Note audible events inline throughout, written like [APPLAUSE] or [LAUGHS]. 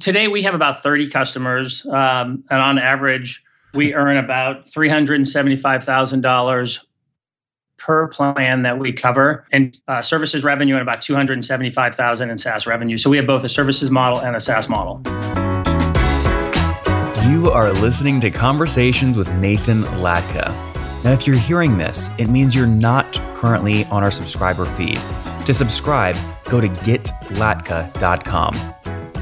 today we have about 30 customers, um, and on average, we earn about $375,000 per plan that we cover and uh, services revenue and about 275,000 in SaaS revenue. So we have both a services model and a SaaS model. You are listening to Conversations with Nathan Latka. Now, if you're hearing this, it means you're not currently on our subscriber feed. To subscribe, go to getlatka.com.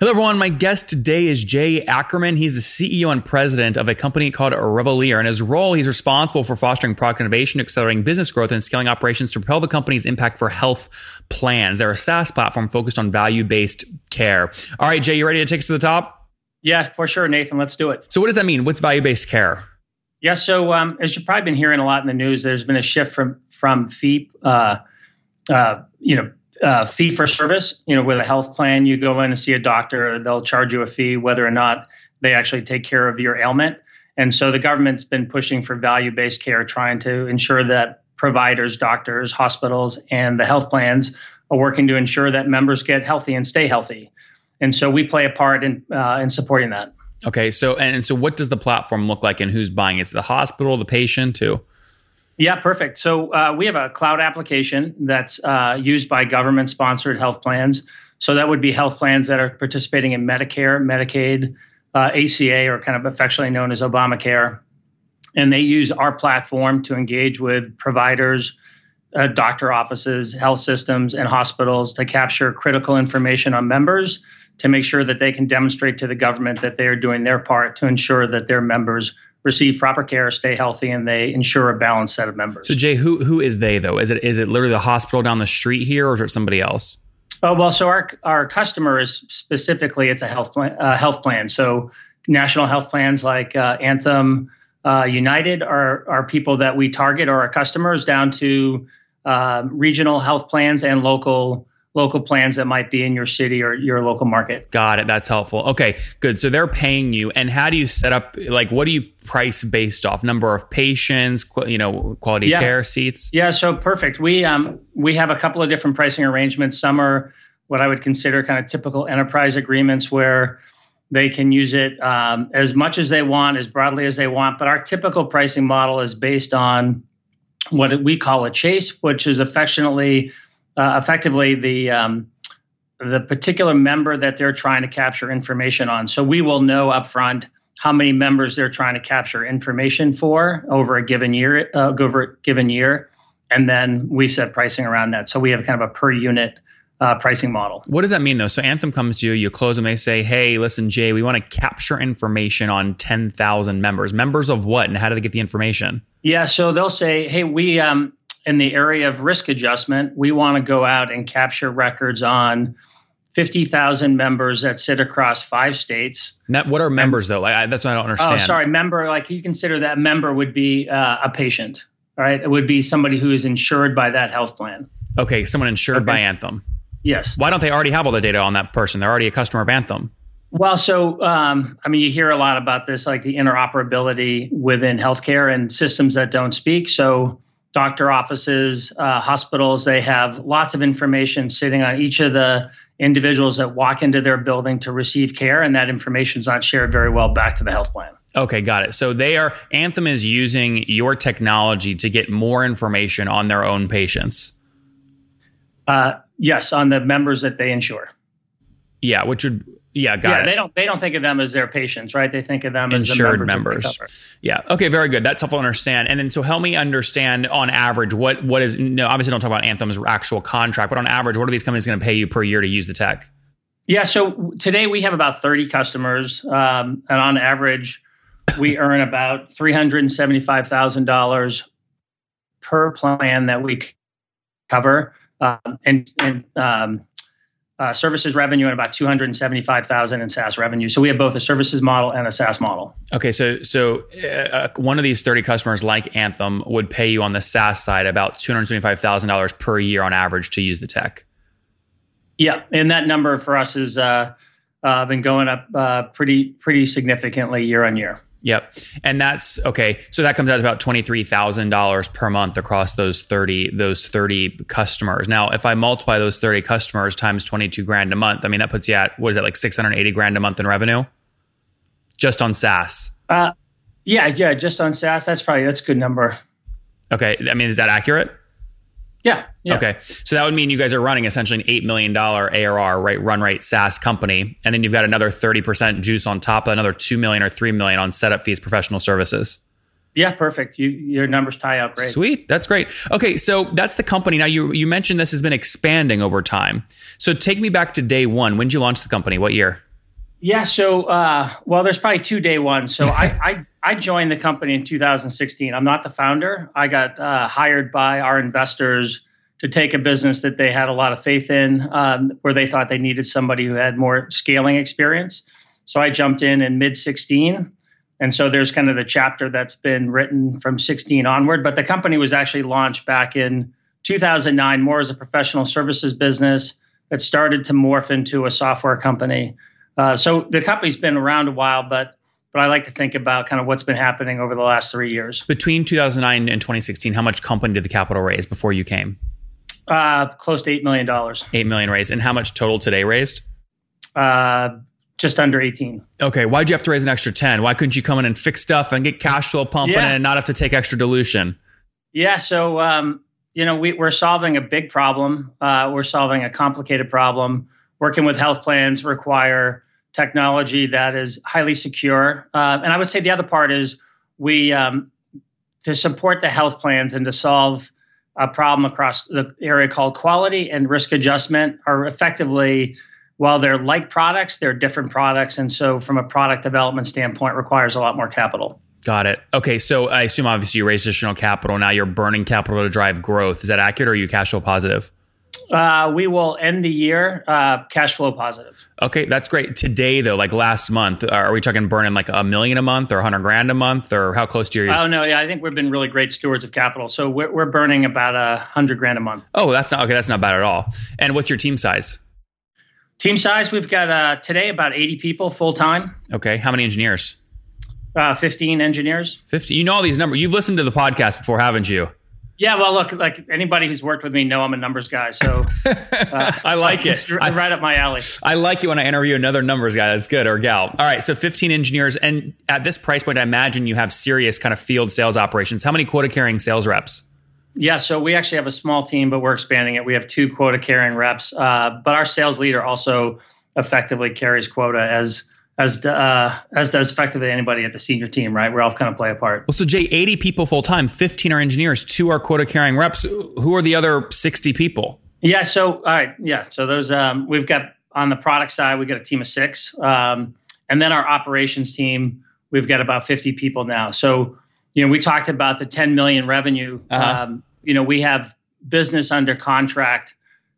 Hello, everyone. My guest today is Jay Ackerman. He's the CEO and president of a company called Reveleer. In his role, he's responsible for fostering product innovation, accelerating business growth, and scaling operations to propel the company's impact for health plans. They're a SaaS platform focused on value based care. All right, Jay, you ready to take us to the top? Yeah, for sure, Nathan. Let's do it. So, what does that mean? What's value based care? Yeah, so um, as you've probably been hearing a lot in the news, there's been a shift from from fee, uh, uh, you know, uh, fee for service. You know, with a health plan, you go in and see a doctor, they'll charge you a fee whether or not they actually take care of your ailment. And so the government's been pushing for value based care, trying to ensure that providers, doctors, hospitals, and the health plans are working to ensure that members get healthy and stay healthy. And so we play a part in uh, in supporting that. Okay, so and so what does the platform look like, and who's buying it? Is it the hospital, the patient, too? Yeah, perfect. So uh, we have a cloud application that's uh, used by government sponsored health plans. So that would be health plans that are participating in Medicare, Medicaid, uh, ACA, or kind of affectionately known as Obamacare. And they use our platform to engage with providers, uh, doctor offices, health systems, and hospitals to capture critical information on members to make sure that they can demonstrate to the government that they are doing their part to ensure that their members receive proper care, stay healthy, and they ensure a balanced set of members. So, Jay, who who is they though? Is it is it literally the hospital down the street here, or is it somebody else? Oh well, so our our customer is specifically it's a health plan, uh, health plan. So national health plans like uh, Anthem, uh, United are are people that we target or our customers down to uh, regional health plans and local local plans that might be in your city or your local market. Got it. That's helpful. Okay, good. So they're paying you, and how do you set up? Like, what do you price based off? Number of patients, you know, quality yeah. care seats. Yeah. So perfect. We um we have a couple of different pricing arrangements. Some are what I would consider kind of typical enterprise agreements where they can use it um, as much as they want, as broadly as they want. But our typical pricing model is based on what we call a chase, which is affectionately uh, effectively the um, the particular member that they're trying to capture information on. So we will know upfront how many members they're trying to capture information for over a given year, uh, over a given year, and then we set pricing around that. So we have kind of a per unit uh, pricing model. What does that mean though? So Anthem comes to you, you close them, they say, "Hey, listen, Jay, we want to capture information on ten thousand members. Members of what, and how do they get the information?" Yeah, so they'll say, "Hey, we um, in the area of risk adjustment, we want to go out and capture records on 50,000 members that sit across five states. Now, what are members though? Like, I, that's what I don't oh, understand. Oh, sorry, member. Like you consider that member would be uh, a patient, right? It would be somebody who is insured by that health plan. Okay, someone insured okay. by Anthem. Yes. Why don't they already have all the data on that person? They're already a customer of Anthem. Well, so um, I mean, you hear a lot about this, like the interoperability within healthcare and systems that don't speak. So doctor offices, uh, hospitals, they have lots of information sitting on each of the individuals that walk into their building to receive care, and that information is not shared very well back to the health plan. Okay, got it. So they are Anthem is using your technology to get more information on their own patients. Uh, yes, on the members that they insure. Yeah, which would yeah, got yeah, it. they don't they don't think of them as their patients, right? They think of them Insured as the members. members. that they cover. Yeah. Okay. Very good. That's helpful to understand. And then, so help me understand on average what what is no obviously don't talk about Anthem's actual contract, but on average, what are these companies going to pay you per year to use the tech? Yeah, so today we have about 30 customers, um, and on average, we [LAUGHS] earn about $375,000 per plan that we cover, um, and, and um, uh, services revenue and about 275,000 in SaaS revenue. So we have both a services model and a SaaS model. Okay, so so uh, one of these thirty customers, like Anthem, would pay you on the SaaS side about two hundred twenty five thousand dollars per year on average to use the tech. Yeah, and that number for us has uh, uh, been going up uh, pretty pretty significantly year on year. Yep, and that's okay. So that comes out to about twenty three thousand dollars per month across those thirty those thirty customers. Now, if I multiply those thirty customers times twenty two grand a month, I mean that puts you at what is that like six hundred eighty grand a month in revenue, just on SaaS. Uh, yeah, yeah, just on SaaS, that's probably that's a good number. Okay, I mean is that accurate? Yeah, yeah. Okay. So that would mean you guys are running essentially an $8 million ARR, right? Run rate SaaS company. And then you've got another 30% juice on top of another 2 million or 3 million on setup fees, professional services. Yeah, perfect. You your numbers tie up, great. Sweet. That's great. Okay. So that's the company. Now you, you mentioned this has been expanding over time. So take me back to day one. When did you launch the company? What year? Yeah, so uh, well, there's probably two day ones. So [LAUGHS] I, I I joined the company in 2016. I'm not the founder. I got uh, hired by our investors to take a business that they had a lot of faith in, um, where they thought they needed somebody who had more scaling experience. So I jumped in in mid 16. And so there's kind of the chapter that's been written from 16 onward. But the company was actually launched back in 2009 more as a professional services business that started to morph into a software company. Uh, so the company's been around a while, but but I like to think about kind of what's been happening over the last three years. Between 2009 and 2016, how much company did the capital raise before you came? Uh, close to eight million dollars. 8 million raised. And how much total today raised? Uh, just under 18. Okay. Why'd you have to raise an extra 10? Why couldn't you come in and fix stuff and get cash flow pumping Yeah. and not have to take extra dilution? Yeah, so um, you know we, we're solving a big problem. Uh, we're solving a complicated problem. Working with health plans require technology that is highly secure. Uh, and I would say the other part is we um, to support the health plans and to solve a problem across the area called quality and risk adjustment are effectively while they're like products, they're different products, and so from a product development standpoint, requires a lot more capital. Got it. Okay. So I assume obviously you raised additional capital. Now you're burning capital to drive growth. Is that accurate or are you cash flow positive? Uh, we will end the year uh, cash flow positive. Okay, that's great. Today, though, like last month, are we talking burning like a million a month or a hundred grand a month, or how close to your? Oh no, yeah, I think we've been really great stewards of capital. So we're, we're burning about a hundred grand a month. oh, that's not okay. That's not bad at all. And what's your team size? Team size, we've got uh, today about eighty people full time, Okay, how many engineers? uh, fifteen engineers. Fifty. You know all these numbers. You've listened to the podcast before, haven't you? Yeah, well, look, like anybody who's worked with me know I'm a numbers guy, so uh, [LAUGHS] I like it. it's r- I- right up my alley. I like it when I interview another numbers guy. That's good or gal. All right, so 15 engineers, and at this price point, I imagine you have serious kind of field sales operations. How many quota carrying sales reps? Yeah, so we actually have a small team, but we're expanding it. We have two quota carrying reps, uh, but our sales leader also effectively carries quota as as uh, as does effectively anybody at the senior team. Right, we all kind of play a part. Well, so Jay, 80 people full time, 15 are engineers, two are quota carrying reps. Who are the other 60 people? Yeah. So all right. Yeah. So those um, we've got on the product side, we've got a team of six, um, and then our operations team, we've got about 50 people now. So you know, we talked about the 10 million revenue. Uh-huh. Um, you know, we have business under contract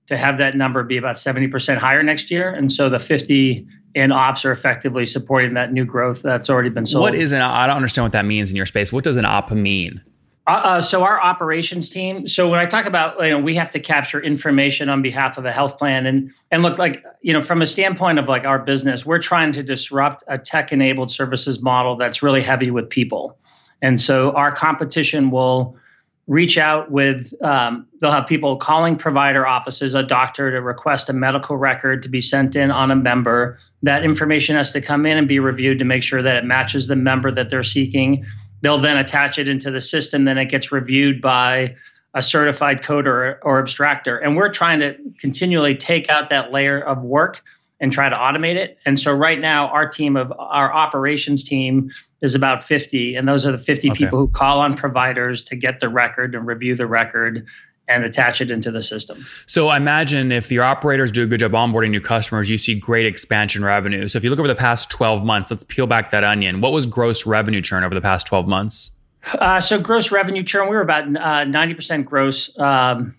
to have that number be about 70% higher next year, and so the 50 in ops are effectively supporting that new growth that's already been sold. What is an, I don't understand what that means in your space. What does an op mean? Uh, uh, so our operations team. So when I talk about, you know, we have to capture information on behalf of a health plan, and and look like, you know, from a standpoint of like our business, we're trying to disrupt a tech-enabled services model that's really heavy with people, and so our competition will reach out with um, they'll have people calling provider offices a doctor to request a medical record to be sent in on a member. That information has to come in and be reviewed to make sure that it matches the member that they're seeking. They'll then attach it into the system then it gets reviewed by a certified coder or abstractor. And we're trying to continually take out that layer of work and try to automate it and so right now our team of our operations team is about 50 and those are the 50 okay. people who call on providers to get the record and review the record and attach it into the system. So I imagine if your operators do a good job onboarding new customers, you see great expansion revenue. So if you look over the past 12 months, let's peel back that onion. What was gross revenue churn over the past 12 months? Uh, so gross revenue churn, we were about uh, 90% gross, um,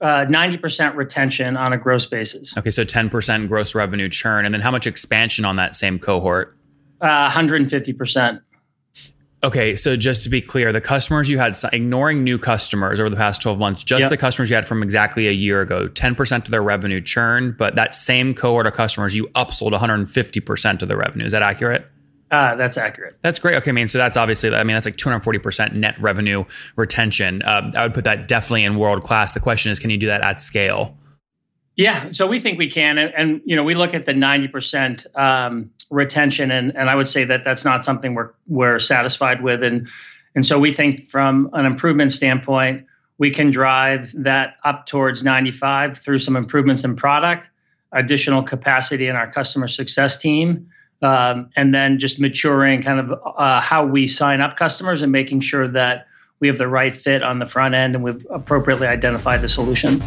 uh, 90% retention on a gross basis. Okay, so 10% gross revenue churn. And then how much expansion on that same cohort? Uh, 150%. Okay, so just to be clear, the customers you had, ignoring new customers over the past 12 months, just yep. the customers you had from exactly a year ago, 10% of their revenue churn, but that same cohort of customers, you upsold 150% of the revenue. Is that accurate? Uh, that's accurate. That's great. Okay, I mean, so that's obviously, I mean, that's like 240% net revenue retention. Uh, I would put that definitely in world class. The question is, can you do that at scale? Yeah, so we think we can, and, and you know we look at the ninety percent um, retention, and and I would say that that's not something we're we're satisfied with, and and so we think from an improvement standpoint, we can drive that up towards ninety five through some improvements in product, additional capacity in our customer success team, um, and then just maturing kind of uh, how we sign up customers and making sure that we have the right fit on the front end and we've appropriately identified the solution.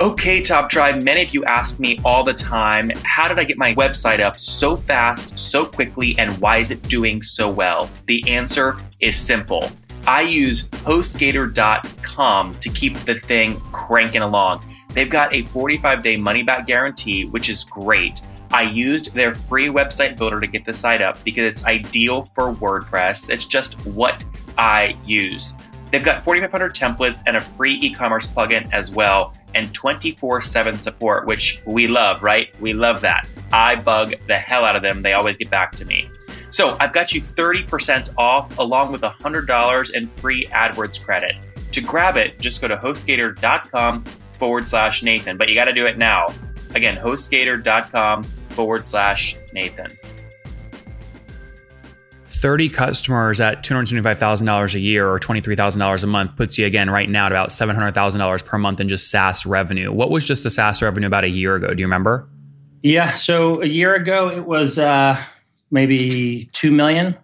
Okay, Top Tribe, many of you ask me all the time how did I get my website up so fast, so quickly, and why is it doing so well? The answer is simple. I use HostGator.com to keep the thing cranking along. They've got a 45 day money back guarantee, which is great. I used their free website builder to get the site up because it's ideal for WordPress. It's just what I use. They've got 4,500 templates and a free e commerce plugin as well, and 24 7 support, which we love, right? We love that. I bug the hell out of them. They always get back to me. So I've got you 30% off along with $100 in free AdWords credit. To grab it, just go to hostgator.com forward slash Nathan, but you got to do it now. Again, hostgator.com forward slash Nathan. 30 customers at $275,000 a year or $23,000 a month puts you again right now at about $700,000 per month in just SaaS revenue. What was just the SaaS revenue about a year ago? Do you remember? Yeah. So a year ago, it was uh, maybe 2 million.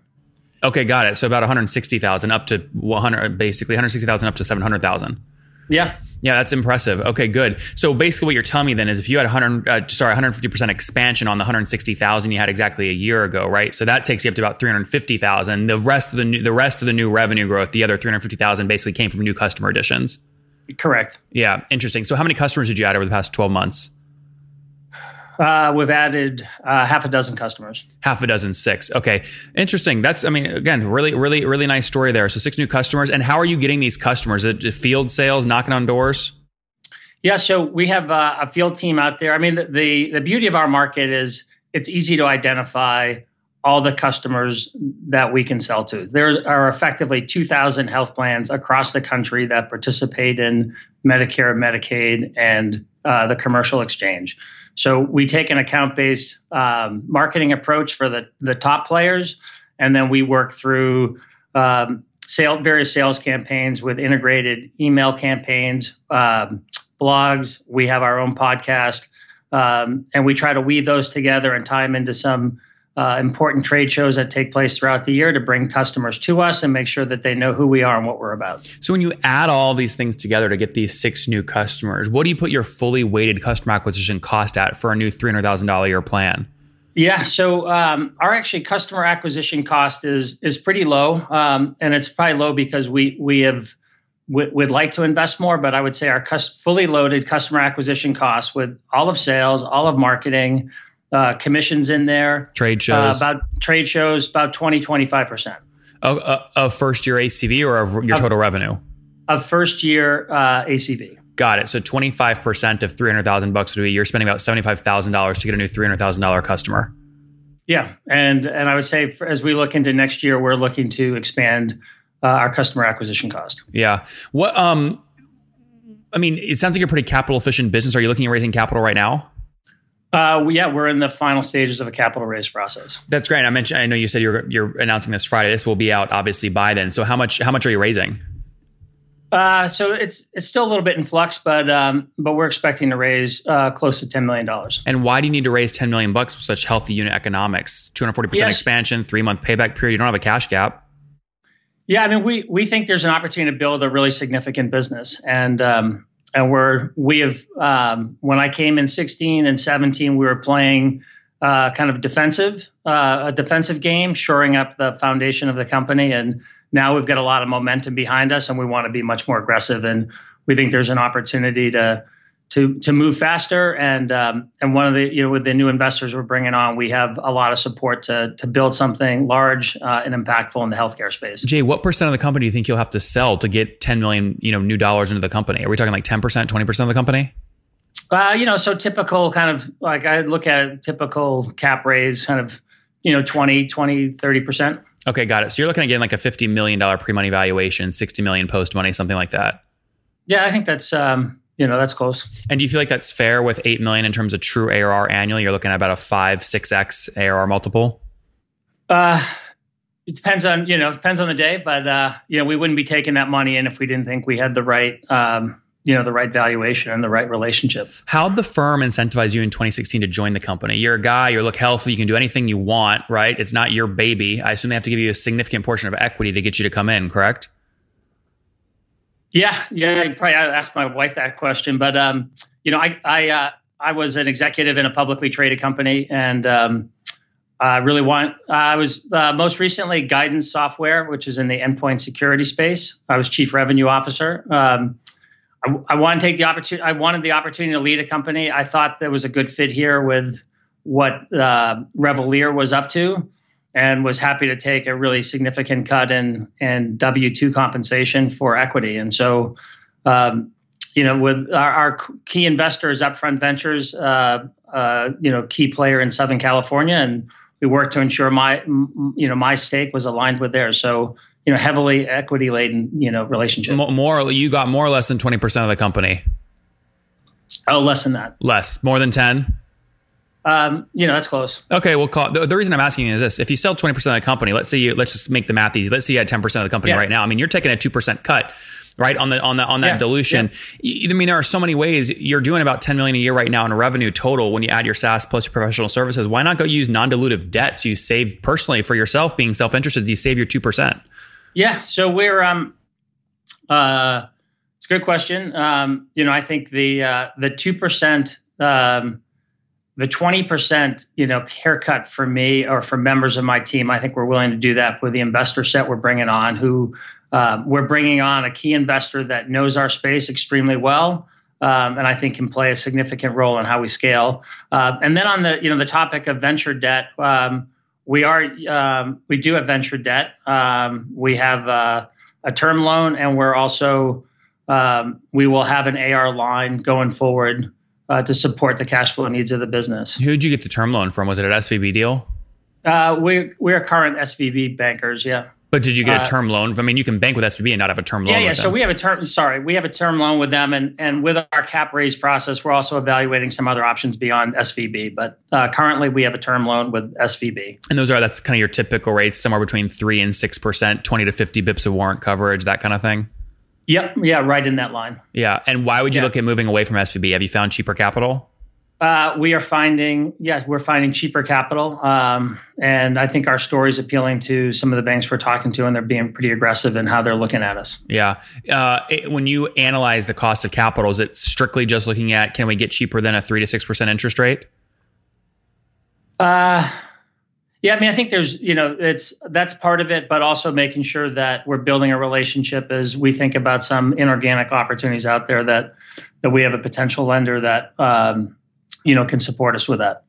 Okay, got it. So about 160,000 up to 100, basically 160,000 up to 700,000. Yeah. Yeah, that's impressive. Okay, good. So basically, what you're telling me then is if you had 100, uh, sorry, 150 percent expansion on the 160,000 you had exactly a year ago, right? So that takes you up to about 350,000. The rest of the new, the rest of the new revenue growth, the other 350,000, basically came from new customer additions. Correct. Yeah, interesting. So how many customers did you add over the past 12 months? Uh, we've added uh, half a dozen customers. Half a dozen, six. Okay, interesting. That's, I mean, again, really, really, really nice story there. So six new customers. And how are you getting these customers? Field sales, knocking on doors? Yeah, so we have uh, a field team out there. I mean, the, the the beauty of our market is it's easy to identify all the customers that we can sell to. There are effectively 2,000 health plans across the country that participate in Medicare, Medicaid, and uh, the commercial exchange. So we take an account based um, marketing approach for the, the top players, and then we work through um, sale, various sales campaigns with integrated email campaigns, um, blogs. We have our own podcast, um, and we try to weave those together and tie them into some uh, important trade shows that take place throughout the year to bring customers to us and make sure that they know who we are and what we're about. So, when you add all these things together to get these six new customers, what do you put your fully weighted customer acquisition cost at for a new $300,000 a year plan? Yeah, so um, our actually customer acquisition cost is is pretty low, um, and it's probably low because we we have we, would like to invest more, but I would say our fully loaded customer acquisition cost with all of sales, all of marketing, uh, commissions in there. Trade uh, shows. Uh, about trade shows, about 20, 25%. Of, uh, of first year ACV or of your total revenue? Of first year uh, ACV. Got it. So 25% of 300,000 bucks would be you're spending about $75,000 to get a new $300,000 customer. Yeah. And, and I would say for, as we look into next year, we're looking to expand uh, our customer acquisition cost. Yeah. What um I mean, it sounds like you're a pretty capital efficient business. Are you looking at raising capital right now? Uh, yeah, we're in the final stages of a capital raise process. That's great. I mentioned. I know you said you're you're announcing this Friday. This will be out obviously by then. So how much how much are you raising? Uh, so it's it's still a little bit in flux, but um, but we're expecting to raise uh, close to ten million dollars. And why do you need to raise ten million bucks with such healthy unit economics? Two hundred forty percent expansion, three month payback period. You don't have a cash gap. Yeah, I mean, we we think there's an opportunity to build a really significant business, and um, and we're we have um, when I came in 16 and 17, we were playing uh, kind of defensive uh, a defensive game, shoring up the foundation of the company, and now we've got a lot of momentum behind us, and we want to be much more aggressive, and we think there's an opportunity to to to move faster. And um, and one of the you know with the new investors we're bringing on, we have a lot of support to to build something large uh, and impactful in the healthcare space. Jay, what percent of the company do you think you'll have to sell to get 10 million you know new dollars into the company? Are we talking like 10 percent, 20 percent of the company? Uh, you know, so typical kind of like I look at typical cap raise kind of, you know, 20, 20, 30%. Okay, got it. So you're looking at getting like a $50 million pre-money valuation, 60 million post-money, something like that. Yeah, I think that's um, you know that's close. And do you feel like that's fair with eight million in terms of true ARR annually? You're looking at about a five six x ARR multiple. Uh, it depends on you know it depends on the day, but uh, you know we wouldn't be taking that money in if we didn't think we had the right um, you know the right valuation and the right relationship. How'd the firm incentivize you in 2016 to join the company? You're a guy, you look healthy, you can do anything you want, right? It's not your baby. I assume they have to give you a significant portion of equity to get you to come in, correct? Yeah, yeah. I probably ask my wife that question, but um, you know, I I uh, I was an executive in a publicly traded company, and um, I really want. I was uh, most recently Guidance Software, which is in the endpoint security space. I was chief revenue officer. Um, I, I want to take the opportunity. I wanted the opportunity to lead a company. I thought there was a good fit here with what uh, Reveleer was up to and was happy to take a really significant cut in in W two compensation for equity. And so, um, you know, with our, our, key investors, Upfront Ventures, uh, uh, you know, key player in Southern California, and we worked to ensure my you know my stake was aligned with theirs. So. You know, heavily equity laden, you know, relationship. More, you got more or less than twenty percent of the company. Oh, less than that. Less, more than ten. Um, you know, that's close. Okay, well, call, the, the, reason I'm asking is this: if you sell 20 percent of the company, let's say you let's just make the math easy. Let's say you had 10 percent of the company yeah. right now. I mean, you're taking a two percent cut, right on the on the on that yeah. dilution. Yeah. I mean, there are so many ways you're doing about 10 million a year right now in revenue total when you add your SaaS plus your professional services. Why not go use non-dilutive debts you save personally for yourself, being self-interested? You save your two percent. Yeah, so we're um, uh, it's a good question. Um, you know, I think the uh, the two percent um the 20% you know haircut for me or for members of my team i think we're willing to do that with the investor set we're bringing on who uh, we're bringing on a key investor that knows our space extremely well um, and i think can play a significant role in how we scale. Uh, and then on the you know the topic of venture debt um, we are um, we do have venture debt. Um, we have uh, a term loan and we're also um, we will have an ar line going forward uh, to support the cash flow needs of the business. Who did you get the term loan from? Was it an SVB deal? Uh, we we're current SVB bankers, yeah. But did you get a uh, term loan? I mean, you can bank with SVB and not have a term loan. Yeah, yeah. So we have a term. Sorry, we have a term loan with them, and and with our cap raise process, we're also evaluating some other options beyond SVB. But uh, currently, we have a term loan with SVB. And those are that's kind of your typical rates, somewhere between three and six percent, twenty to fifty bips of warrant coverage, that kind of thing. Yep. Yeah. Right in that line. Yeah. And why would you yeah. look at moving away from SVB? Have you found cheaper capital? Uh, we are finding, yes, we're finding cheaper capital. Um, and I think our story is appealing to some of the banks we're talking to, and they're being pretty aggressive in how they're looking at us. Yeah. Uh, it, when you analyze the cost of capital, is it strictly just looking at can we get cheaper than a three to 6% interest rate? Uh, yeah, I mean, I think there's, you know, it's that's part of it, but also making sure that we're building a relationship as we think about some inorganic opportunities out there that that we have a potential lender that um, you know can support us with that.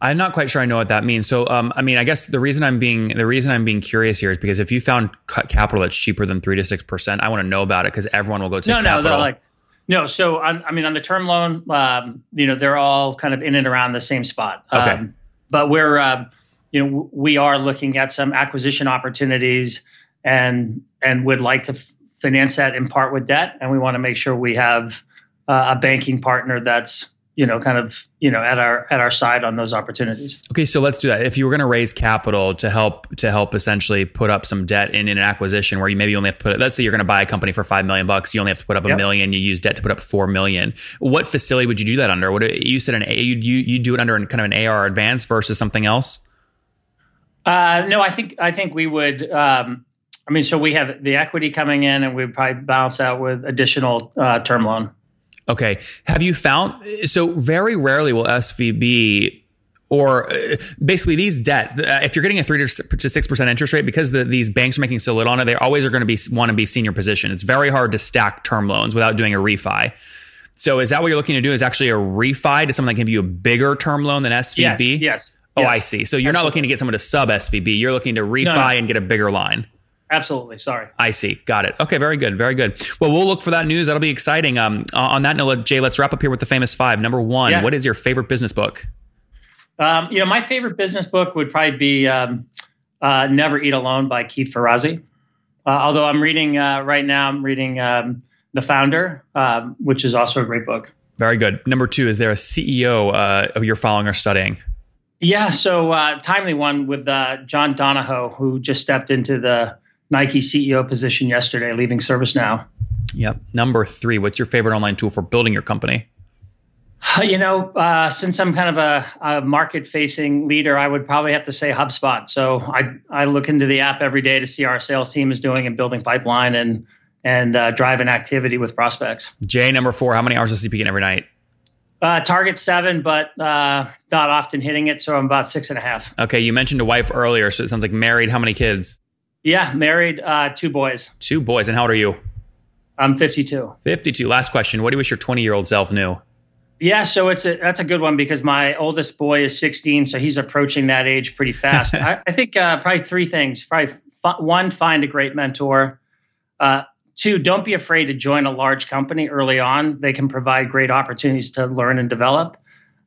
I'm not quite sure I know what that means. So, um, I mean, I guess the reason I'm being the reason I'm being curious here is because if you found capital that's cheaper than three to six percent, I want to know about it because everyone will go take no, capital. No, no, like no. So, on, I mean, on the term loan, um, you know, they're all kind of in and around the same spot. Okay, um, but we're uh, you know we are looking at some acquisition opportunities and and would like to f- finance that in part with debt, and we want to make sure we have uh, a banking partner that's you know kind of you know at our at our side on those opportunities. Okay so let's do that. If you were going to raise capital to help to help essentially put up some debt in, in an acquisition where you maybe only have to put it let's say you're going to buy a company for five million bucks you only have to put up a yep. million you use debt to put up four million. What facility would you do that under? What you said an you you you do it under kind of an ar advance versus something else uh, no i think i think we would um, i mean so we have the equity coming in and we'd probably balance out with additional uh, term loan Okay. Have you found so very rarely will SVB or uh, basically these debt, uh, if you're getting a three to six percent interest rate, because the, these banks are making so little on it, they always are going to be want to be senior position. It's very hard to stack term loans without doing a refi. So is that what you're looking to do? Is actually a refi to someone that can give you a bigger term loan than SVB? Yes. yes oh, yes. I see. So you're Absolutely. not looking to get someone to sub SVB. You're looking to refi no, no. and get a bigger line. Absolutely. Sorry. I see. Got it. Okay. Very good. Very good. Well, we'll look for that news. That'll be exciting. Um, on that note, Jay, let's wrap up here with the famous five. Number one, yeah. what is your favorite business book? Um, you know, my favorite business book would probably be um, uh, Never Eat Alone by Keith Ferrazzi. Uh, although I'm reading uh, right now, I'm reading um, The Founder, um, which is also a great book. Very good. Number two, is there a CEO uh, of your following or studying? Yeah, so uh, timely one with uh, John Donahoe, who just stepped into the Nike CEO position yesterday, leaving ServiceNow. Yep. Number three, what's your favorite online tool for building your company? [LAUGHS] You know, uh, since I'm kind of a, a market facing leader, I would probably have to say HubSpot. So I, I look into the app every day to see how our sales team is doing and building pipeline and and uh, driving activity with prospects. Jay, number four, how many hours of sleep you get every night? Uh, target seven, but uh, not often hitting it. So I'm about six and a half. Okay, you mentioned a wife earlier, so it sounds like married. How many kids? Yeah, married, uh, two boys. Two boys. And how old are you? I'm 52. 52. Last question. What do you wish your 20 year old self knew? Yeah, so it's a that's a good one because my oldest boy is 16, so he's approaching that age pretty fast. [LAUGHS] I, I, think uh, probably three things. Probably f- one, find a great mentor. Two, don't be afraid to join a large company early on. They can provide great opportunities to learn and develop.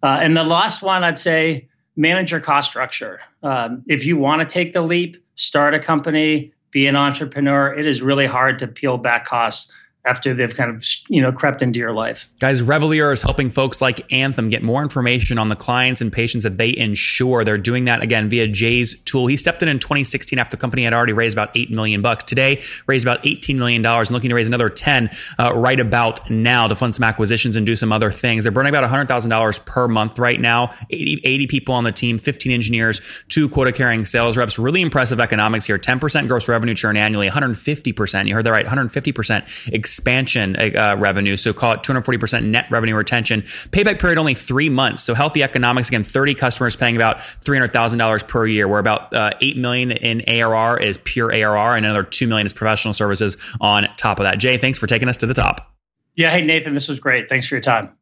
Uh, and the last one, I'd say, manage your cost structure. Um, if you want to take the leap, start a company, be an entrepreneur, it is really hard to peel back costs after they've kind of you know crept into your life. Guys, Reveleer is helping folks like Anthem get more information on the clients and patients that they insure. They're doing that again via Jay's tool. He stepped in in 2016 after the company had already raised about eight million bucks. Today, raised about 18 million dollars and looking to raise another 10 uh, right about now to fund some acquisitions and do some other things. They're burning about 100 thousand dollars per month right now. 80, 80 people on the team, 15 engineers, two quota carrying sales reps. Really impressive economics here. 10% gross revenue churn annually, 150 percent. You heard that right, 150 percent expansion uh, revenue. So call it 240% net revenue retention. Payback period only three months. So healthy economics. Again, 30 customers paying about $300,000 per year, where about uh, 8 million in ARR is pure ARR and another 2 million is professional services on top of that. Jay, thanks for taking us to the top. Yeah. Hey, Nathan, this was great. Thanks for your time.